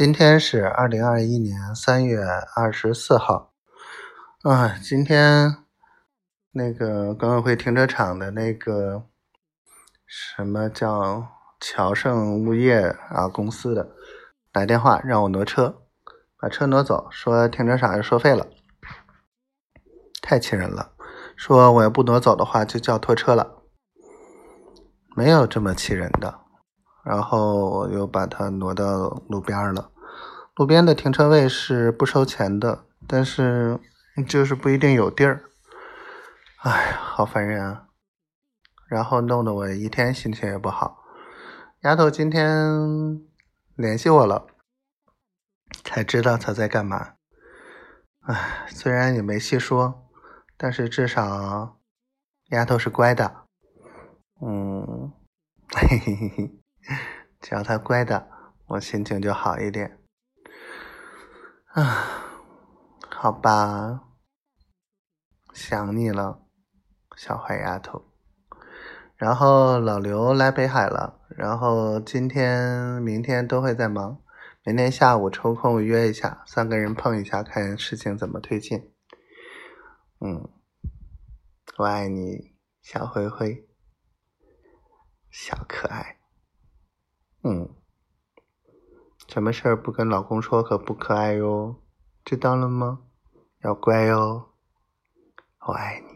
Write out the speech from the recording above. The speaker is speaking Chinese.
今天是二零二一年三月二十四号。啊，今天那个管委会停车场的那个什么叫乔盛物业啊公司的打电话让我挪车，把车挪走，说停车场要收费了，太气人了。说我要不挪走的话就叫拖车了，没有这么气人的。然后我又把它挪到路边了。路边的停车位是不收钱的，但是就是不一定有地儿。哎呀，好烦人啊！然后弄得我一天心情也不好。丫头今天联系我了，才知道她在干嘛。哎，虽然也没细说，但是至少丫头是乖的。嗯，嘿嘿嘿嘿。只要他乖的，我心情就好一点。啊，好吧，想你了，小坏丫头。然后老刘来北海了，然后今天、明天都会在忙，明天下午抽空约一下，三个人碰一下，看事情怎么推进。嗯，我爱你，小灰灰，小可爱。什么事儿不跟老公说可不可爱哟，知道了吗？要乖哟，我爱你。